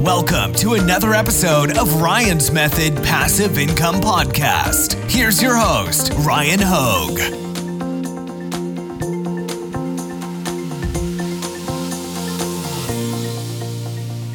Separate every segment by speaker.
Speaker 1: Welcome to another episode of Ryan's Method Passive Income Podcast. Here's your host, Ryan Hogue.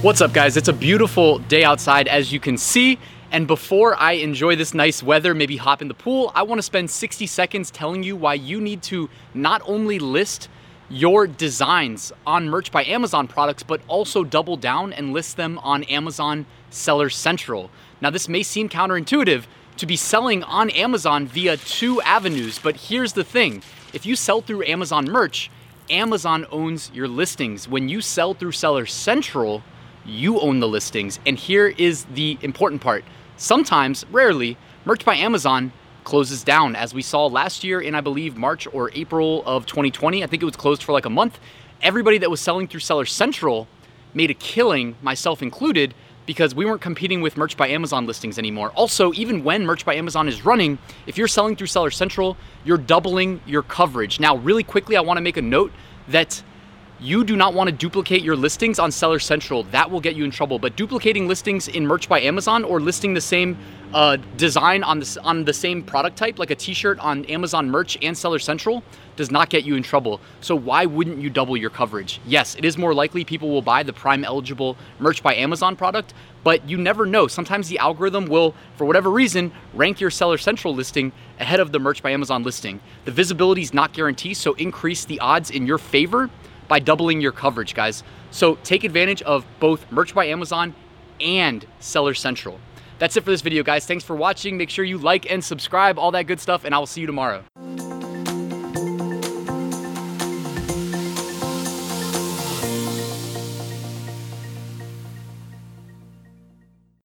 Speaker 2: What's up, guys? It's a beautiful day outside, as you can see. And before I enjoy this nice weather, maybe hop in the pool, I want to spend 60 seconds telling you why you need to not only list your designs on Merch by Amazon products, but also double down and list them on Amazon Seller Central. Now, this may seem counterintuitive to be selling on Amazon via two avenues, but here's the thing if you sell through Amazon Merch, Amazon owns your listings. When you sell through Seller Central, you own the listings. And here is the important part sometimes, rarely, Merch by Amazon closes down, as we saw last year in, I believe, March or April of 2020. I think it was closed for like a month. Everybody that was selling through Seller Central made a killing, myself included, because we weren't competing with Merch by Amazon listings anymore. Also, even when Merch by Amazon is running, if you're selling through Seller Central, you're doubling your coverage. Now, really quickly, I wanna make a note that you do not want to duplicate your listings on Seller Central. That will get you in trouble. But duplicating listings in Merch by Amazon or listing the same uh, design on the, on the same product type, like a t-shirt on Amazon Merch and Seller Central, does not get you in trouble. So why wouldn't you double your coverage? Yes, it is more likely people will buy the Prime eligible Merch by Amazon product, but you never know. Sometimes the algorithm will, for whatever reason, rank your Seller Central listing ahead of the Merch by Amazon listing. The visibility is not guaranteed, so increase the odds in your favor by doubling your coverage, guys. So take advantage of both Merch by Amazon and Seller Central. That's it for this video, guys. Thanks for watching. Make sure you like and subscribe, all that good stuff, and I will see you tomorrow.